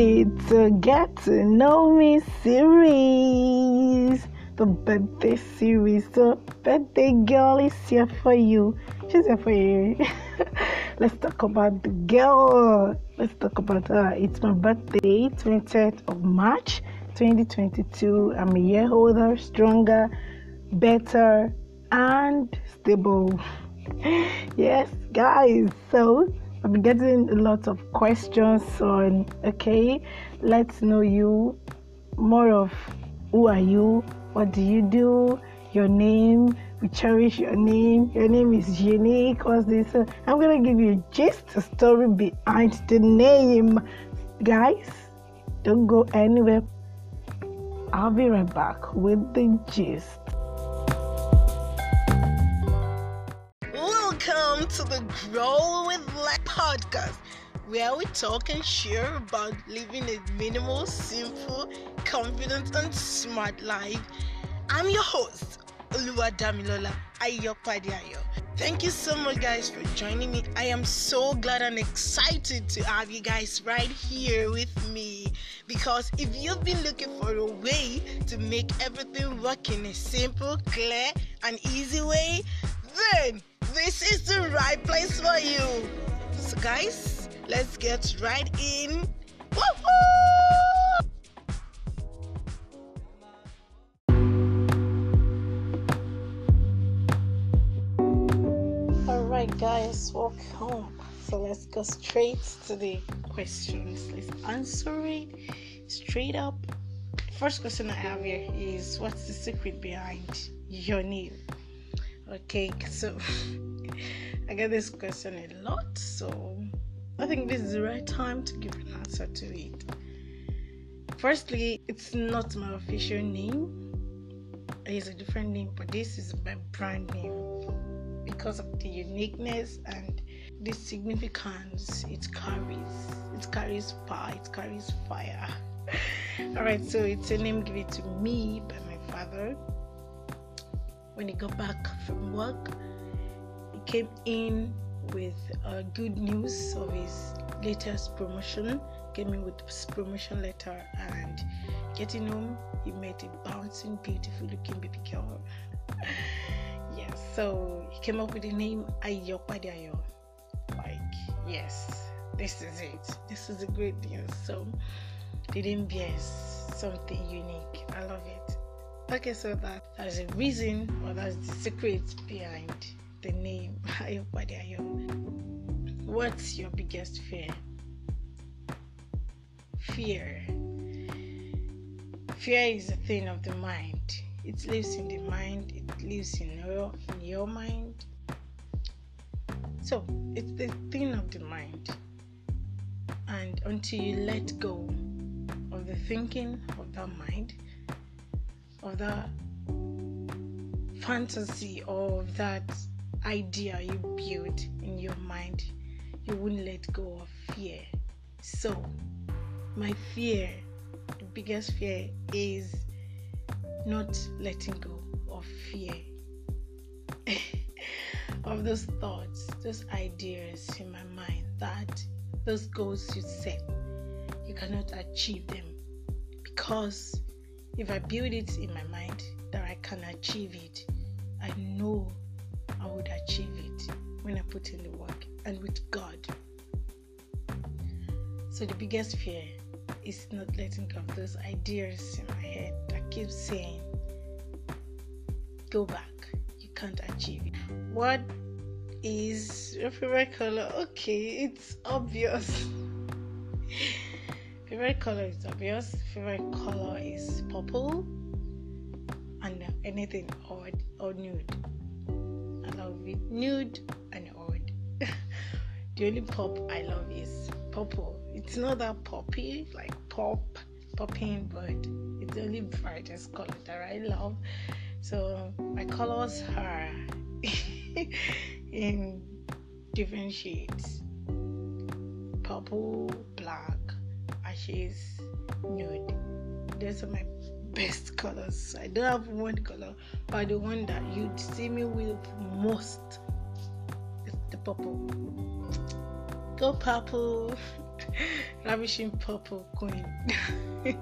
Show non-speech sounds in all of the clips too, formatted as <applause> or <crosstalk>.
It's a Get to Know Me series, the birthday series. The birthday girl is here for you. She's here for you. <laughs> Let's talk about the girl. Let's talk about her. It's my birthday, 20th of March 2022. I'm a year older, stronger, better, and stable. <laughs> yes, guys. So, I've been getting a lot of questions on okay, let's know you more of who are you, what do you do, your name. We cherish your name. Your name is unique. What's this? So I'm gonna give you just a story behind the name, guys. Don't go anywhere. I'll be right back with the gist. Welcome to the Grow with Life podcast, where we talk and share about living a minimal, simple, confident, and smart life. I'm your host, Oluwa Damilola Ayopadiayo. Thank you so much, guys, for joining me. I am so glad and excited to have you guys right here with me. Because if you've been looking for a way to make everything work in a simple, clear, and easy way, then this is the right place for you. Guys, let's get right in. All right, guys, welcome. So let's go straight to the questions. Let's answer it straight up. First question I have here is what's the secret behind your name? Okay, so <laughs> I get this question a lot, so I think this is the right time to give an answer to it. Firstly, it's not my official name, it's a different name, but this is my brand name because of the uniqueness and the significance it carries. It carries power, it carries fire. <laughs> Alright, so it's a name given to me by my father when he got back from work, came in with uh, good news of his latest promotion. Came in with his promotion letter and getting home, he met a bouncing, beautiful looking baby girl. <laughs> yes, so he came up with the name Ayopadiayo. Like, yes, this is it. This is the great news. So the name bears something unique. I love it. Okay, so that there's a reason or that's the secret behind the name. <laughs> What's your biggest fear? Fear. Fear is a thing of the mind. It lives in the mind. It lives in your in your mind. So it's the thing of the mind. And until you let go of the thinking of that mind, of that fantasy of that idea you build in your mind, you wouldn't let go of fear. So, my fear, the biggest fear, is not letting go of fear. <laughs> of those thoughts, those ideas in my mind that those goals you set, you cannot achieve them because if I build it in my mind that I can achieve it, I know I would achieve it when I put in the work and with God. So the biggest fear is not letting go of those ideas in my head that keep saying, go back, you can't achieve it. What is your favorite color? Okay, it's obvious. favorite color is obvious. Favorite color is purple and anything odd or nude. I love it. Nude and odd. <laughs> the only pop I love is purple. It's not that poppy, like pop, popping, but it's the only brightest color that I love. So my colors are <laughs> in different shades purple, black, ashes, nude. Those are my best colors. I don't have one color, but the one that you'd see me with most is the purple. Go purple. <laughs> ravishing purple queen. <laughs>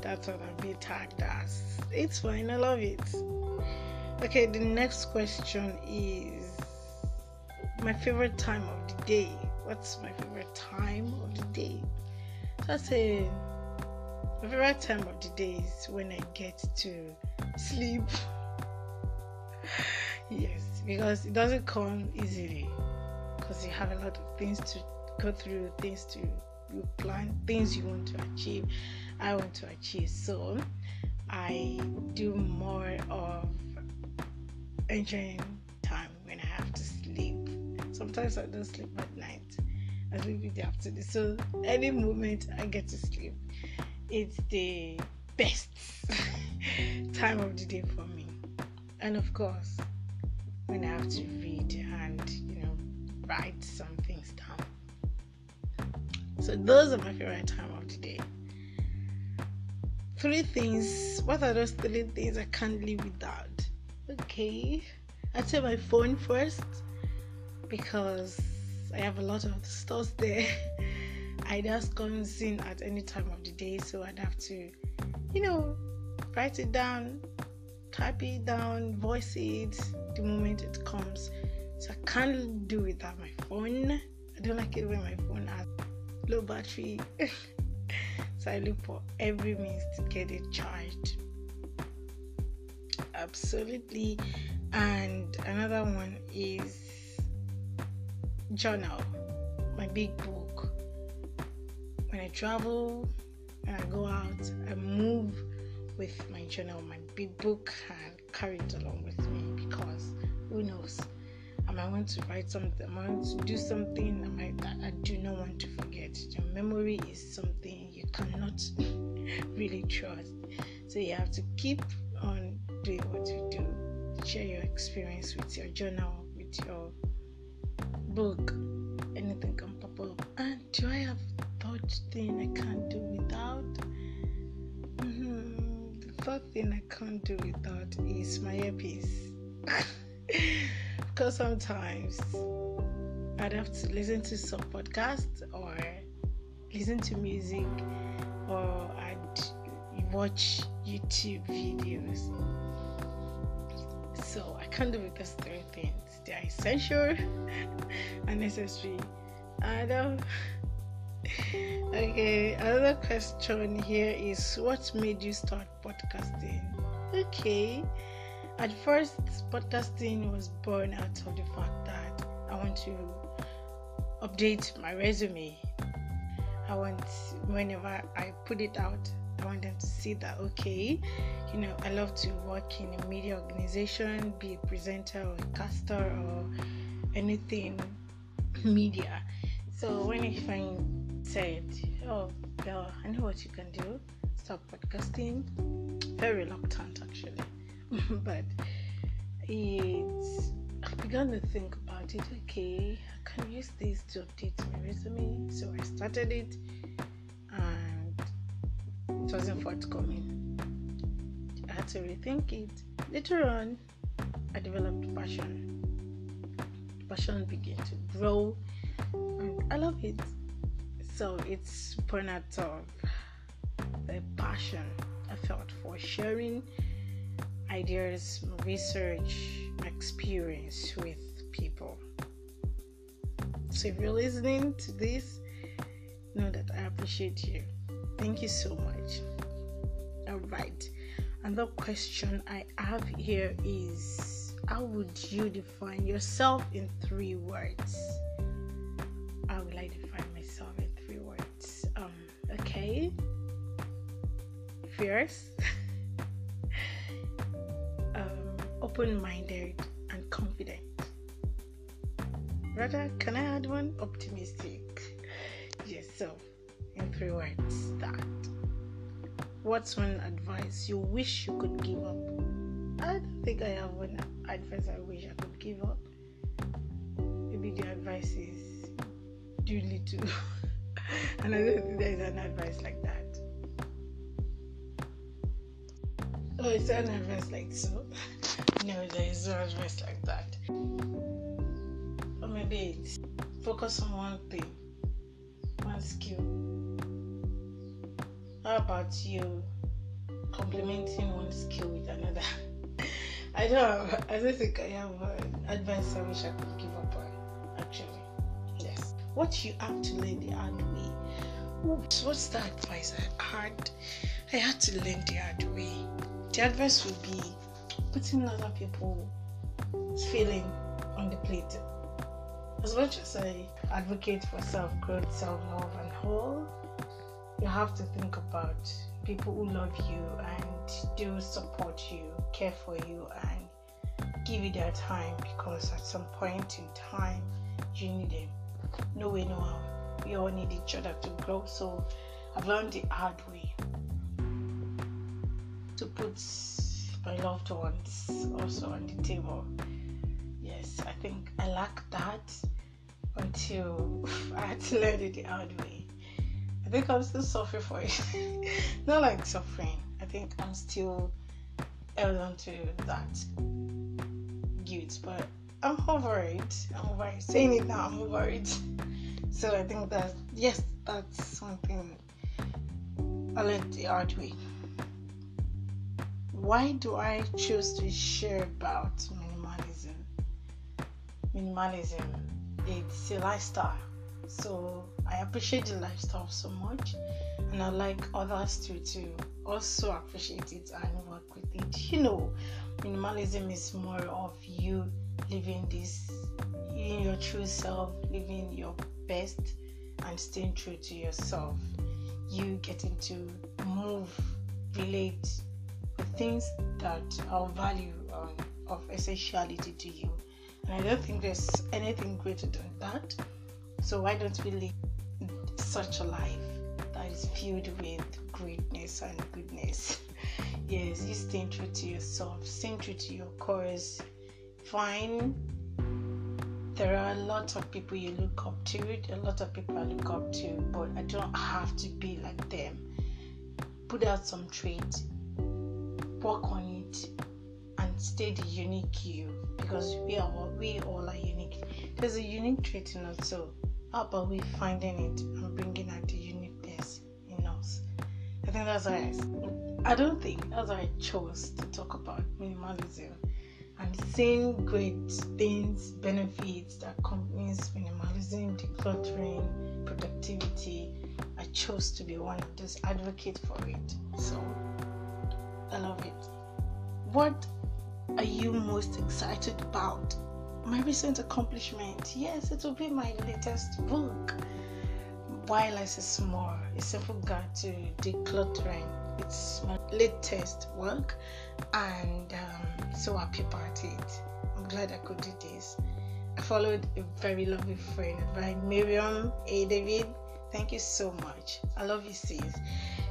That's what I'm being tagged as. It's fine, I love it. Okay, the next question is my favorite time of the day. What's my favorite time of the day? So I say favorite time of the day is when I get to sleep. <laughs> yes, because it doesn't come easily. Because you have a lot of things to go through, things to you plan, things you want to achieve. I want to achieve. So I do more of enjoying time when I have to sleep. Sometimes I don't sleep at night. I sleep in the afternoon. So any moment I get to sleep, it's the best <laughs> time of the day for me. And of course, when I have to read and you know write some things down. So those are my favorite time of the day. Three things. What are those three things I can't live without? Okay, I'd say my phone first because I have a lot of stuff there. <laughs> I just comes in at any time of the day, so I'd have to, you know, write it down, type it down, voice it the moment it comes. So I can't do without my phone. I don't like it when my phone has low battery. <laughs> so I look for every means to get it charged absolutely. And another one is journal, my big book. I travel and I go out, I move with my journal, my big book, and carry it along with me because who knows? I might want to write something, I might want to do something, I might I, I do not want to forget. Your memory is something you cannot <laughs> really trust. So you have to keep on doing what you do. Share your experience with your journal, with your book. Anything can pop up. And do I have thing I can't do without? Mm-hmm. The third thing I can't do without is my earpiece. <laughs> because sometimes I'd have to listen to some podcast or listen to music or I'd watch YouTube videos so I can't do those three things. They are essential <laughs> and necessary. And <laughs> um, okay, another question here is what made you start podcasting? Okay. At first, podcasting was born out of the fact that I want to update my resume. I want, whenever I put it out, I want them to see that okay, you know, I love to work in a media organization, be a presenter or a caster or anything media. So when I find said, Oh girl, I know what you can do, Stop podcasting. Very reluctant actually. <laughs> but it's I began to think about it, okay, I can use this to update my resume. So I started it and it wasn't forthcoming. I had to rethink it. Later on, I developed passion. Passion began to grow, and I love it. So it's born out of uh, the passion I felt for sharing ideas, research, experience with people. So if you're listening to this, know that I appreciate you. Thank you so much. All right. Another question I have here is How would you define yourself in three words? How will I define myself okay. Fierce, <laughs> um, open minded, and confident. Rather, can I add one? Optimistic. Yes, so in three words that what's one advice you wish you could give up i don't think i have one advice i wish i could give up maybe the advice is do little <laughs> and i don't think there's an advice like that oh it's an advice like so <laughs> no there is no advice like that or maybe it's focus on one thing one skill. How about you complementing one skill with another? <laughs> I don't have, I don't think I have an advice I wish I could give up on, actually. Yes. What you have to learn the hard. Oops, what's the advice I had? I had to learn the hard way. The advice would be putting other people's feeling on the plate. As much as I advocate for self growth, self love, and all, you have to think about people who love you and do support you, care for you, and give you their time because at some point in time you need them. No way, no how. We all need each other to grow. So I've learned the hard way to put my loved ones also on the table. Yes, I think I lack that until <laughs> I had to learn it the hard way. I think I'm still suffering for it. <laughs> Not like suffering. I think I'm still held on to that guilt, but I'm over it. I'm over it. Saying it now, I'm over it. So I think that yes, that's something I learned the hard way. Why do I choose to share about minimalism? Minimalism, it's a lifestyle. So I appreciate the lifestyle so much, and I like others to to also appreciate it and work with it. You know, minimalism is more of you living this in your true self, living your best, and staying true to yourself. You getting to move, relate with things that are value um, of essentiality to you. And I don't think there's anything greater than that. So why don't we live such a life that is filled with greatness and goodness? <laughs> yes, you staying true to yourself, staying true to your cause. Fine. There are a lot of people you look up to, a lot of people I look up to, but I don't have to be like them. Put out some traits, work on it, and stay the unique you because we are we all are unique. There's a unique trait in us, so how about we finding it and bringing out the uniqueness in us? I think that's why I, I don't think that's why I chose to talk about minimalism and seeing great things, benefits that accompanies minimalism, decluttering, productivity. I chose to be one of those advocate for it. So I love it. What are you most excited about my recent accomplishment. Yes, it will be my latest book. Why Less is More, a simple guide to decluttering. It's my latest work, and um, so happy about it. I'm glad I could do this. I followed a very lovely friend by Miriam A. David. Thank you so much. I love you, sis.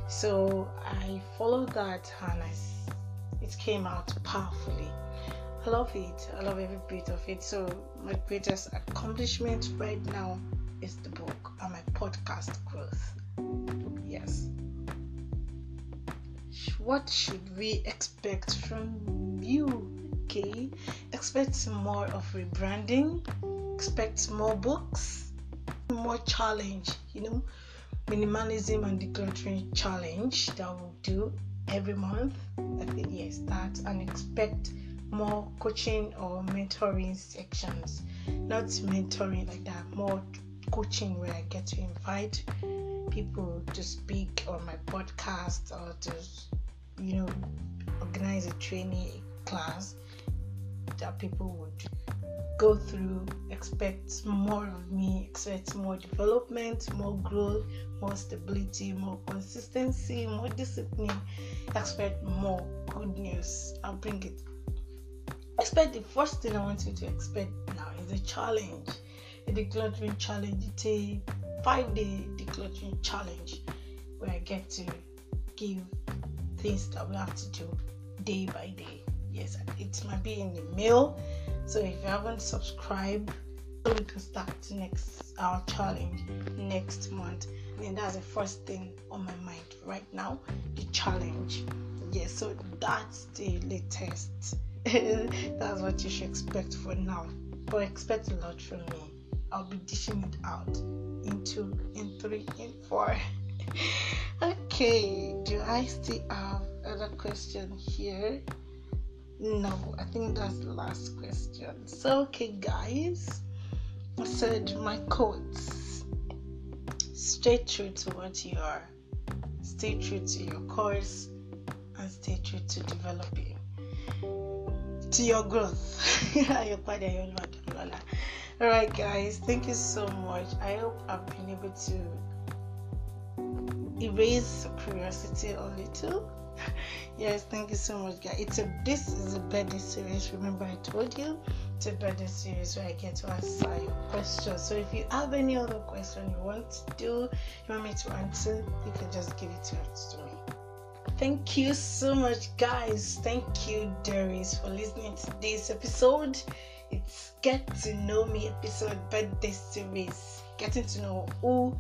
So I followed that, and I, it came out powerfully. I love it. I love every bit of it. So my greatest accomplishment right now is the book and my podcast growth. What should we expect from you? Okay. Expect more of rebranding. Expect more books. More challenge. You know, minimalism and decluttering challenge that we'll do every month. I think yes, that and expect more coaching or mentoring sections. Not mentoring like that, more coaching where I get to invite people to speak on my podcast or to, you know, organize a training class that people would go through, expect more of me, expect more development, more growth, more stability, more consistency, more discipline, expect more good news. I'll bring it expect the first thing I want you to expect now is a challenge, a decluttering challenge. It's a five day decluttering challenge where I get to give things that we have to do day by day. Yes, it might be in the mail. So if you haven't subscribed, we can start next our challenge next month. And that's the first thing on my mind right now, the challenge. Yes, so that's the latest <laughs> that's what you should expect for now. But expect a lot from me. I'll be dishing it out in two, in three, in four. <laughs> okay, do I still have other question here? No, I think that's the last question. So, okay, guys, I said my quotes. Stay true to what you are. Stay true to your course and stay true to developing to your growth. <laughs> All right, guys, thank you so much. I hope I've been able to erase curiosity a little. <laughs> yes, thank you so much, guys. It's a this is a birthday series. Remember, I told you it's a birthday series where I get to answer your questions. So if you have any other question you want to do, you want me to answer, you can just give it to me. Thank you so much, guys. Thank you, Doris, for listening to this episode. It's Get to Know Me episode birthday series. Getting to know who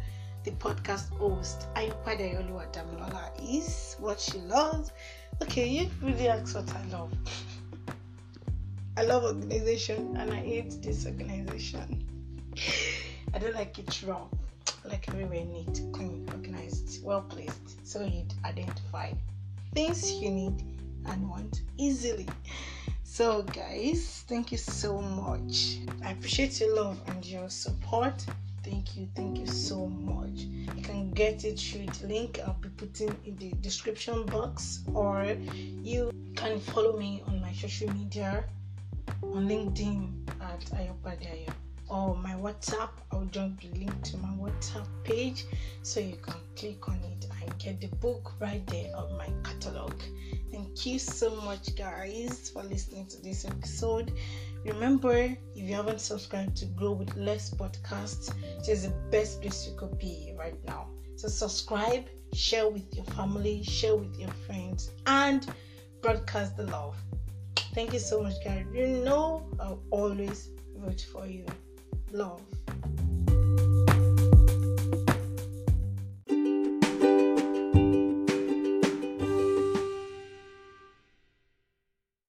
the podcast host, Ayupa Dayolu Adamilola, is, what she loves. Okay, you really ask what I love. I love organization and I hate disorganization. I don't like it wrong like everywhere neat, clean, organized, well placed, so you'd identify things you need and want easily. So, guys, thank you so much. I appreciate your love and your support. Thank you, thank you so much. You can get it through the link I'll be putting in the description box, or you can follow me on my social media on LinkedIn at Ayopadiayo or my WhatsApp. I'll drop the link to my WhatsApp page so you can click on it and get the book right there on my catalog. You so much, guys, for listening to this episode. Remember, if you haven't subscribed to Grow with Less podcast, it is the best place you could be right now. So subscribe, share with your family, share with your friends, and broadcast the love. Thank you so much, guys. You know I'll always vote for you love.